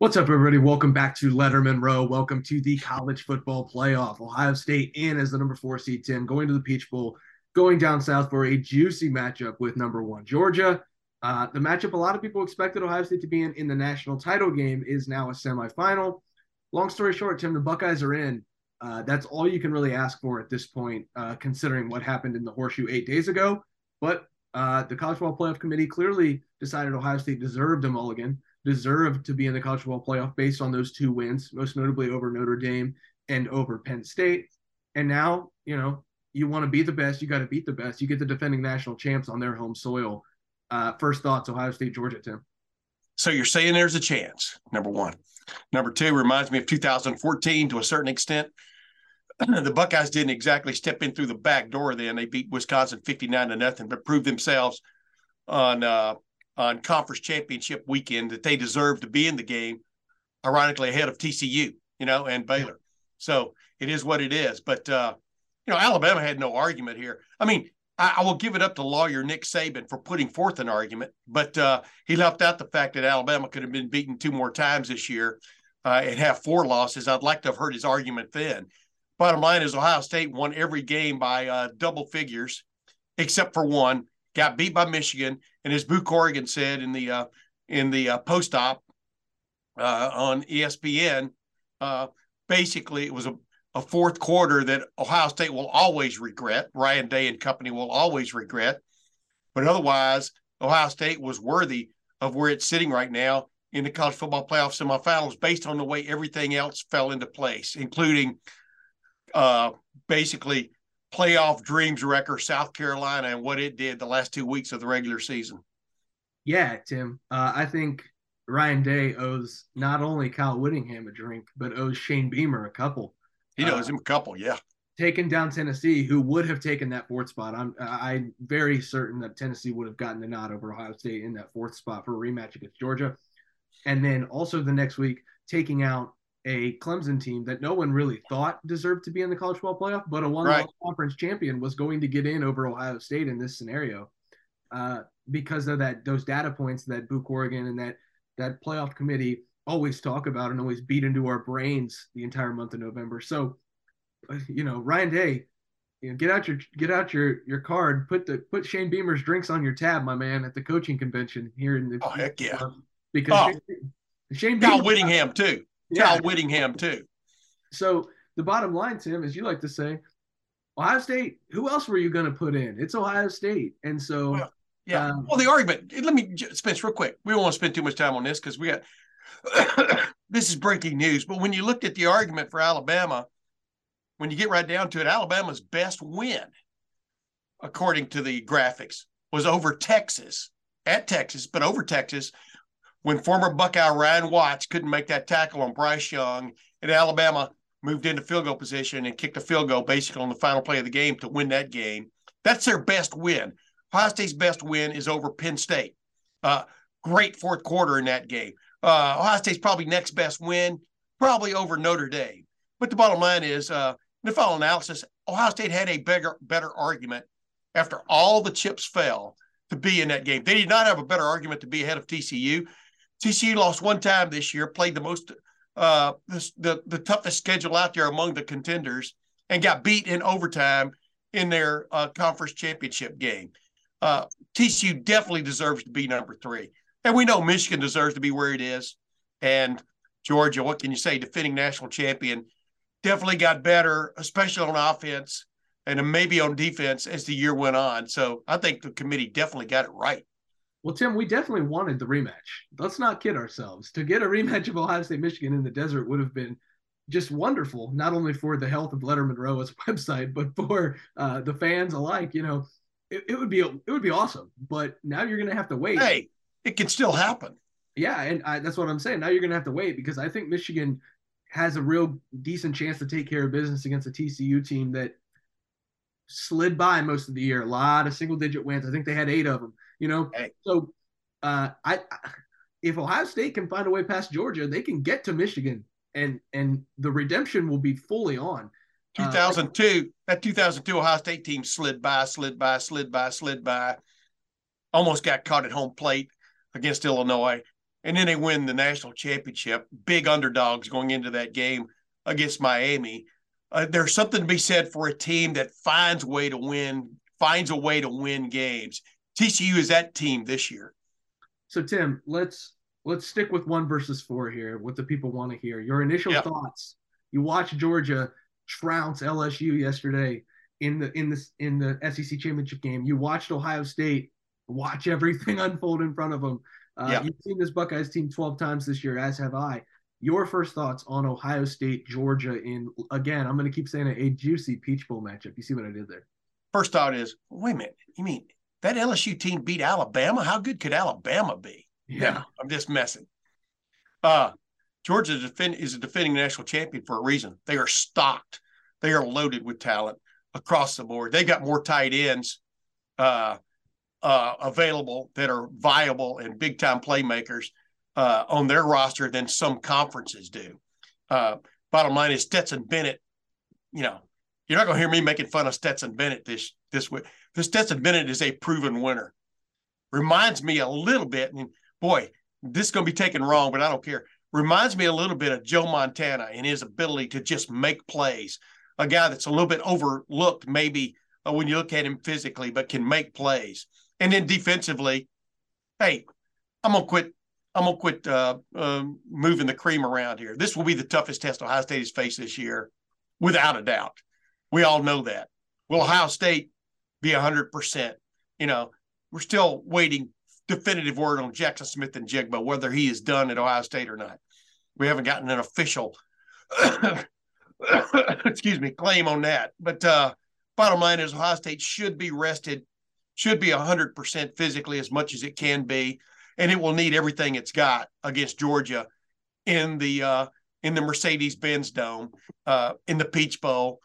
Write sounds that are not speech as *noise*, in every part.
What's up, everybody? Welcome back to Lettermen Row. Welcome to the college football playoff. Ohio State in as the number four seed, Tim, going to the Peach Bowl, going down south for a juicy matchup with number one Georgia. Uh, the matchup a lot of people expected Ohio State to be in in the national title game is now a semifinal. Long story short, Tim, the Buckeyes are in. Uh, that's all you can really ask for at this point, uh, considering what happened in the horseshoe eight days ago. But uh, the College Football Playoff Committee clearly decided Ohio State deserved a mulligan deserved to be in the college football playoff based on those two wins, most notably over Notre Dame and over Penn State. And now, you know, you want to be the best, you got to beat the best. You get the defending national champs on their home soil. Uh, first thoughts, Ohio State, Georgia, Tim. So you're saying there's a chance, number one. Number two reminds me of 2014 to a certain extent. *clears throat* the Buckeyes didn't exactly step in through the back door then. They beat Wisconsin 59 to nothing, but proved themselves on uh, on conference championship weekend that they deserve to be in the game, ironically ahead of TCU, you know, and Baylor. So it is what it is. But uh, you know, Alabama had no argument here. I mean, I, I, will give it up to lawyer Nick Saban for putting forth an argument, but uh, he left out the fact that Alabama could have been beaten two more times this year uh, and have four losses. I'd like to have heard his argument then. Bottom line is Ohio State won every game by uh, double figures, except for one got beat by Michigan, and as Boo Corrigan said in the uh, in the uh, post op uh, on ESPN, uh, basically it was a, a fourth quarter that Ohio State will always regret. Ryan Day and company will always regret, but otherwise Ohio State was worthy of where it's sitting right now in the college football playoff semifinals based on the way everything else fell into place, including uh, basically playoff dreams wrecker South Carolina and what it did the last two weeks of the regular season. Yeah, Tim. Uh, I think Ryan Day owes not only Kyle Whittingham a drink, but owes Shane Beamer a couple. He owes uh, him a couple, yeah. Taking down Tennessee, who would have taken that fourth spot. I'm I'm very certain that Tennessee would have gotten the nod over Ohio State in that fourth spot for a rematch against Georgia. And then also the next week, taking out a Clemson team that no one really thought deserved to be in the college football playoff, but a one right. conference champion was going to get in over Ohio State in this scenario uh, because of that those data points that Boo Corrigan and that that playoff committee always talk about and always beat into our brains the entire month of November. So, uh, you know, Ryan Day, you know, get out your get out your your card, put the put Shane Beamer's drinks on your tab, my man, at the coaching convention here in the. Oh heck yeah! Because oh. Shane, Shane Beamer, Whittingham too yeah. Cal Whittingham too. So the bottom line, Tim, as you like to say, Ohio State. Who else were you going to put in? It's Ohio State, and so well, yeah. Um, well, the argument. Let me Spence real quick. We don't want to spend too much time on this because we got *coughs* this is breaking news. But when you looked at the argument for Alabama, when you get right down to it, Alabama's best win, according to the graphics, was over Texas at Texas, but over Texas when former Buckeye Ryan Watts couldn't make that tackle on Bryce Young, and Alabama moved into field goal position and kicked a field goal basically on the final play of the game to win that game. That's their best win. Ohio State's best win is over Penn State. Uh, great fourth quarter in that game. Uh, Ohio State's probably next best win, probably over Notre Dame. But the bottom line is, uh, in the final analysis, Ohio State had a better better argument after all the chips fell to be in that game. They did not have a better argument to be ahead of TCU. TCU lost one time this year, played the most uh, the, the, the toughest schedule out there among the contenders, and got beat in overtime in their uh, conference championship game. Uh, TCU definitely deserves to be number three, and we know Michigan deserves to be where it is. And Georgia, what can you say? Defending national champion, definitely got better, especially on offense and maybe on defense as the year went on. So I think the committee definitely got it right. Well, Tim, we definitely wanted the rematch. Let's not kid ourselves. To get a rematch of Ohio State Michigan in the desert would have been just wonderful, not only for the health of Lettermen as *laughs* website, but for uh, the fans alike. You know, it, it would be it would be awesome. But now you're going to have to wait. Hey, it can still happen. Yeah, and I, that's what I'm saying. Now you're going to have to wait because I think Michigan has a real decent chance to take care of business against a TCU team that slid by most of the year. A lot of single digit wins. I think they had eight of them. You know, hey. so uh, I if Ohio State can find a way past Georgia, they can get to Michigan, and and the redemption will be fully on. 2002, uh, that 2002 Ohio State team slid by, slid by, slid by, slid by, almost got caught at home plate against Illinois. And then they win the national championship, big underdogs going into that game against Miami. Uh, there's something to be said for a team that finds a way to win, finds a way to win games. TCU is that team this year. So Tim, let's let's stick with one versus four here. What the people want to hear. Your initial yep. thoughts. You watched Georgia trounce LSU yesterday in the in this in the SEC championship game. You watched Ohio State watch everything *laughs* unfold in front of them. Uh, yeah. You've seen this Buckeyes team 12 times this year, as have I. Your first thoughts on Ohio State, Georgia in, again, I'm going to keep saying it, a juicy Peach Bowl matchup. You see what I did there? First thought is, wait a minute. You mean that LSU team beat Alabama? How good could Alabama be? Yeah. I'm just messing. Uh, Georgia is a defending national champion for a reason. They are stocked. They are loaded with talent across the board. They got more tight ends uh, uh, available that are viable and big time playmakers uh, on their roster than some conferences do. Uh, bottom line is Stetson Bennett. You know, you're not going to hear me making fun of Stetson Bennett this this week. This Stetson Bennett is a proven winner. Reminds me a little bit, and boy, this is going to be taken wrong, but I don't care. Reminds me a little bit of Joe Montana and his ability to just make plays. A guy that's a little bit overlooked, maybe uh, when you look at him physically, but can make plays. And then defensively, hey, I'm gonna quit. I'm gonna quit uh, uh, moving the cream around here. This will be the toughest test Ohio State has faced this year, without a doubt. We all know that. Will Ohio State be 100%? You know, we're still waiting definitive word on Jackson Smith-Njigba, whether he is done at Ohio State or not. We haven't gotten an official, *coughs* excuse me, claim on that. But uh, bottom line is Ohio State should be rested should be 100% physically as much as it can be and it will need everything it's got against Georgia in the uh, in the Mercedes-Benz Dome uh, in the Peach Bowl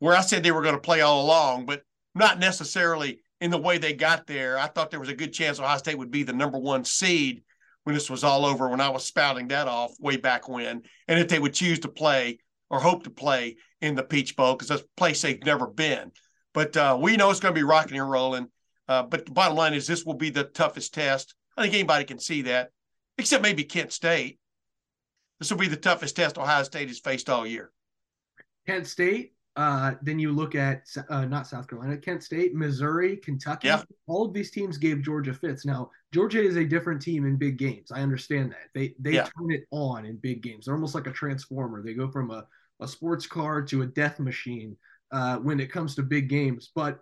where I said they were going to play all along but not necessarily in the way they got there. I thought there was a good chance Ohio State would be the number 1 seed when this was all over when I was spouting that off way back when and if they would choose to play or hope to play in the Peach Bowl because that's a place they've never been. But uh, we know it's going to be rocking and rolling. Uh, but the bottom line is this will be the toughest test. I think anybody can see that, except maybe Kent State. This will be the toughest test Ohio State has faced all year. Kent State. Uh, then you look at uh, not South Carolina, Kent State, Missouri, Kentucky. Yeah. All of these teams gave Georgia fits. Now Georgia is a different team in big games. I understand that they they yeah. turn it on in big games. They're almost like a transformer. They go from a, a sports car to a death machine uh, when it comes to big games. But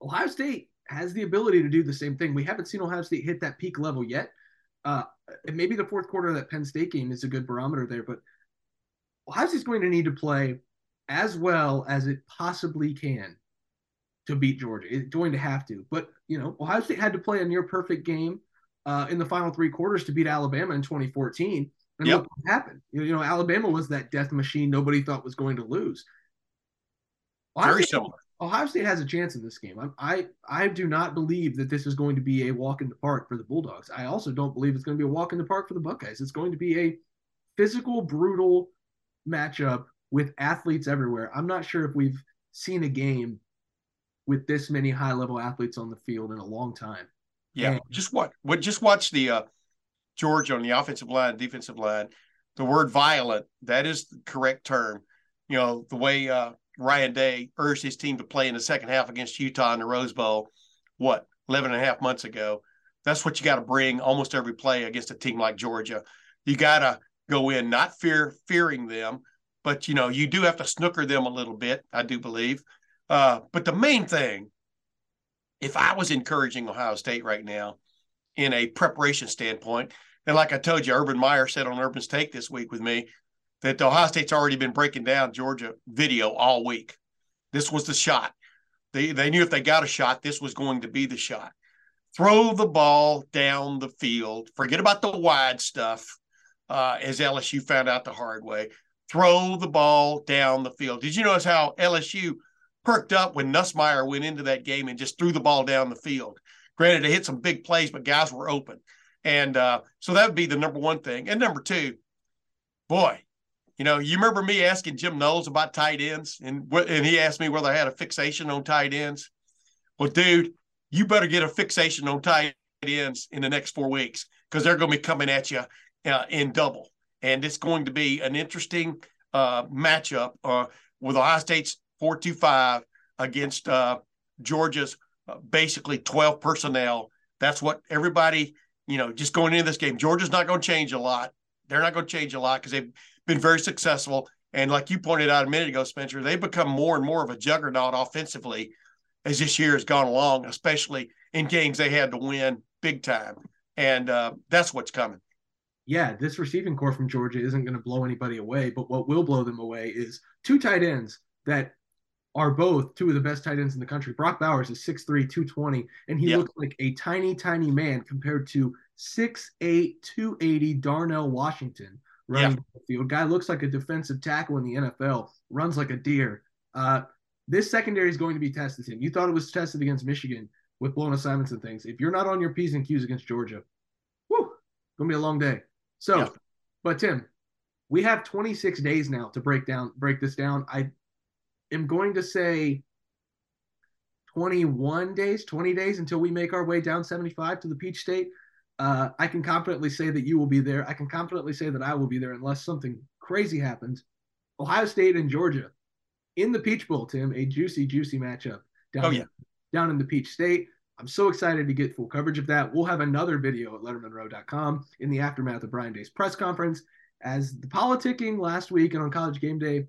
Ohio State has the ability to do the same thing. We haven't seen Ohio State hit that peak level yet. Uh, maybe the fourth quarter of that Penn State game is a good barometer there, but Ohio State's going to need to play as well as it possibly can to beat Georgia. It's going to have to. But, you know, Ohio State had to play a near perfect game uh, in the final three quarters to beat Alabama in 2014. And yep. look what happened. You know, Alabama was that death machine nobody thought was going to lose. Ohio Very State, similar. Ohio State has a chance in this game. I, I I do not believe that this is going to be a walk in the park for the Bulldogs. I also don't believe it's going to be a walk in the park for the Buckeyes. It's going to be a physical, brutal matchup with athletes everywhere. I'm not sure if we've seen a game with this many high level athletes on the field in a long time. Yeah, and, just what what just watch the uh, Georgia on the offensive line, defensive line. The word violent that is the correct term. You know the way uh, Ryan Day urged his team to play in the second half against Utah in the Rose Bowl, what, 11 and a half months ago. That's what you got to bring almost every play against a team like Georgia. You got to go in not fear fearing them, but you know you do have to snooker them a little bit. I do believe. Uh, but the main thing, if I was encouraging Ohio State right now, in a preparation standpoint, and like I told you, Urban Meyer said on Urban's Take this week with me, that the Ohio State's already been breaking down Georgia video all week. This was the shot. They they knew if they got a shot, this was going to be the shot. throw the ball down the field. Forget about the wide stuff, uh, as LSU found out the hard way. Throw the ball down the field. Did you notice how LSU perked up when Nussmeier went into that game and just threw the ball down the field? Granted, they hit some big plays, but guys were open. And uh, so that would be the number one thing. And number two, boy, you know, you remember me asking Jim Knowles about tight ends, and and he asked me whether I had a fixation on tight ends. Well, dude, you better get a fixation on tight ends in the next four weeks because they're going to be coming at you uh, in double, and it's going to be an interesting uh, matchup uh, with Ohio State's four-two-five against uh, Georgia's uh, basically twelve personnel. That's what everybody, you know, just going into this game. Georgia's not going to change a lot. They're not going to change a lot because they've been very successful. And like you pointed out a minute ago, Spencer, they've become more and more of a juggernaut offensively as this year has gone along, especially in games they had to win big time. And uh, that's what's coming. Yeah, this receiving corps from Georgia isn't going to blow anybody away, but what will blow them away is two tight ends that are both two of the best tight ends in the country. Brock Bowers is 6'3, 220, and he yep. looks like a tiny, tiny man compared to 6'8, 280 Darnell Washington running the field. Guy looks like a defensive tackle in the NFL, runs like a deer. Uh, this secondary is going to be tested. Tim. You thought it was tested against Michigan with blown assignments and things. If you're not on your P's and Q's against Georgia, whoo, gonna be a long day. So, yeah. but Tim, we have 26 days now to break down break this down. I am going to say 21 days, 20 days until we make our way down 75 to the Peach State. Uh, I can confidently say that you will be there. I can confidently say that I will be there unless something crazy happens. Ohio State and Georgia in the Peach Bowl, Tim, a juicy, juicy matchup down, oh, yeah. down in the Peach State. I'm so excited to get full coverage of that. We'll have another video at lettermenrow.com in the aftermath of Ryan Day's press conference as the politicking last week and on college game day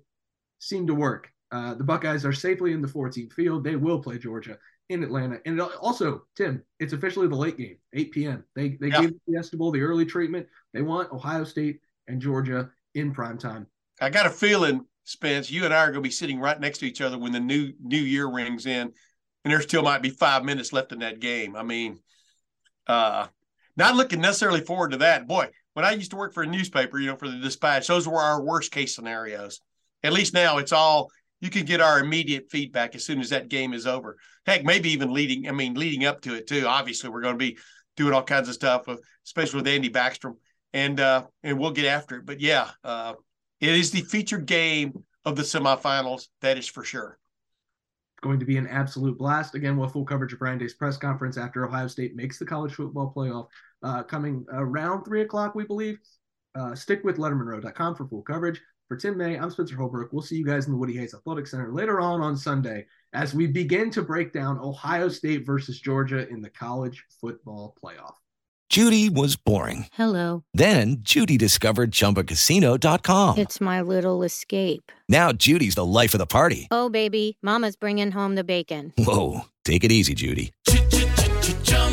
seemed to work. Uh, the Buckeyes are safely in the 14th field. They will play Georgia in Atlanta. And also, Tim, it's officially the late game, 8 p.m. They they yeah. gave the Fiesta Bowl the early treatment. They want Ohio State and Georgia in prime time. I got a feeling Spence, you and I are going to be sitting right next to each other when the new new year rings in, and there still might be five minutes left in that game. I mean, uh, not looking necessarily forward to that. Boy, when I used to work for a newspaper, you know, for the Dispatch, those were our worst case scenarios. At least now it's all you can get our immediate feedback as soon as that game is over. Heck, maybe even leading. I mean, leading up to it too. Obviously, we're going to be doing all kinds of stuff, with, especially with Andy Backstrom, and uh, and we'll get after it. But yeah, uh, it is the featured game of the semifinals. That is for sure. Going to be an absolute blast. Again, we'll have full coverage of Ryan Day's press conference after Ohio State makes the college football playoff, uh, coming around three o'clock, we believe. Uh, stick with LettermenRow.com for full coverage. For Tim May, I'm Spencer Holbrook. We'll see you guys in the Woody Hayes Athletic Center later on on Sunday as we begin to break down Ohio State versus Georgia in the college football playoff. Judy was boring. Hello. Then Judy discovered ChumbaCasino.com. It's my little escape. Now Judy's the life of the party. Oh, baby, Mama's bringing home the bacon. Whoa, take it easy, Judy.